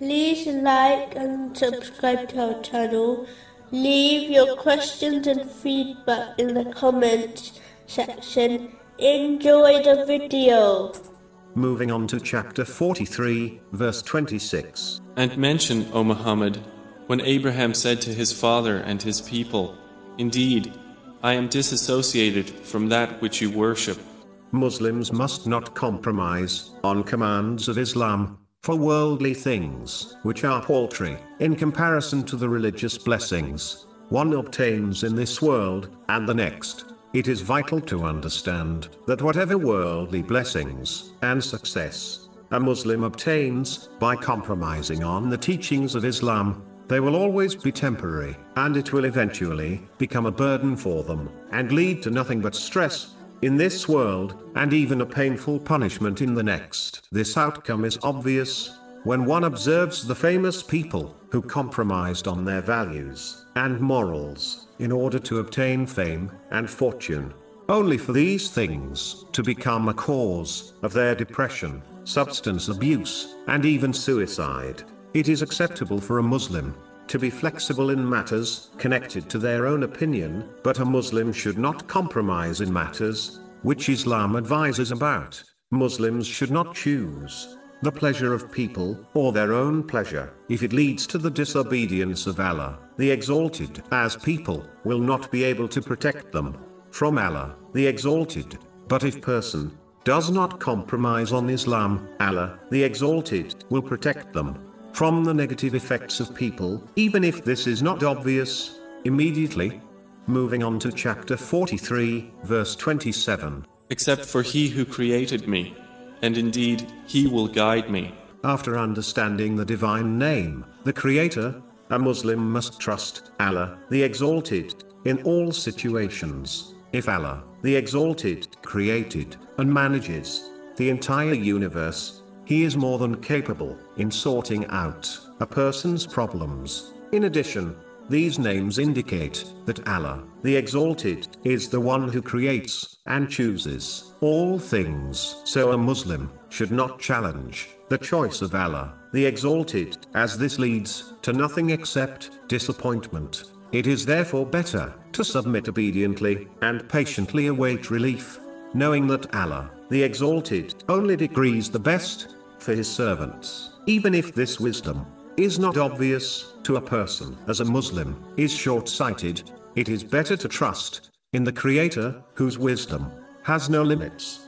like and subscribe to our channel. Leave your questions and feedback in the comments section. Enjoy the video. Moving on to chapter 43, verse 26. And mention, O Muhammad, when Abraham said to his father and his people, Indeed, I am disassociated from that which you worship. Muslims must not compromise on commands of Islam for worldly things, which are paltry in comparison to the religious blessings one obtains in this world and the next. It is vital to understand that whatever worldly blessings and success a Muslim obtains by compromising on the teachings of Islam, they will always be temporary, and it will eventually become a burden for them and lead to nothing but stress in this world, and even a painful punishment in the next. This outcome is obvious when one observes the famous people who compromised on their values and morals in order to obtain fame and fortune, only for these things to become a cause of their depression, substance abuse, and even suicide. It is acceptable for a Muslim to be flexible in matters connected to their own opinion, but a Muslim should not compromise in matters which Islam advises about. Muslims should not choose the pleasure of people or their own pleasure if it leads to the disobedience of Allah, the Exalted, as people will not be able to protect them from Allah, the Exalted. But if person does not compromise on Islam, Allah, the Exalted, will protect them from the negative effects of people, even if this is not obvious immediately. Moving on to chapter 43, verse 27. Except for he who created me, and indeed, he will guide me. After understanding the divine name, the Creator, a Muslim must trust Allah, the Exalted, in all situations. If Allah, the Exalted, created and manages the entire universe, he is more than capable in sorting out a person's problems. In addition, these names indicate that Allah, the Exalted, is the one who creates and chooses all things. So a Muslim should not challenge the choice of Allah, the Exalted, as this leads to nothing except disappointment. It is therefore better to submit obediently and patiently await relief, knowing that Allah, the Exalted, only decrees the best for his servants, even if this wisdom is not obvious to a person as a Muslim is short-sighted, it is better to trust in the Creator, whose wisdom has no limits.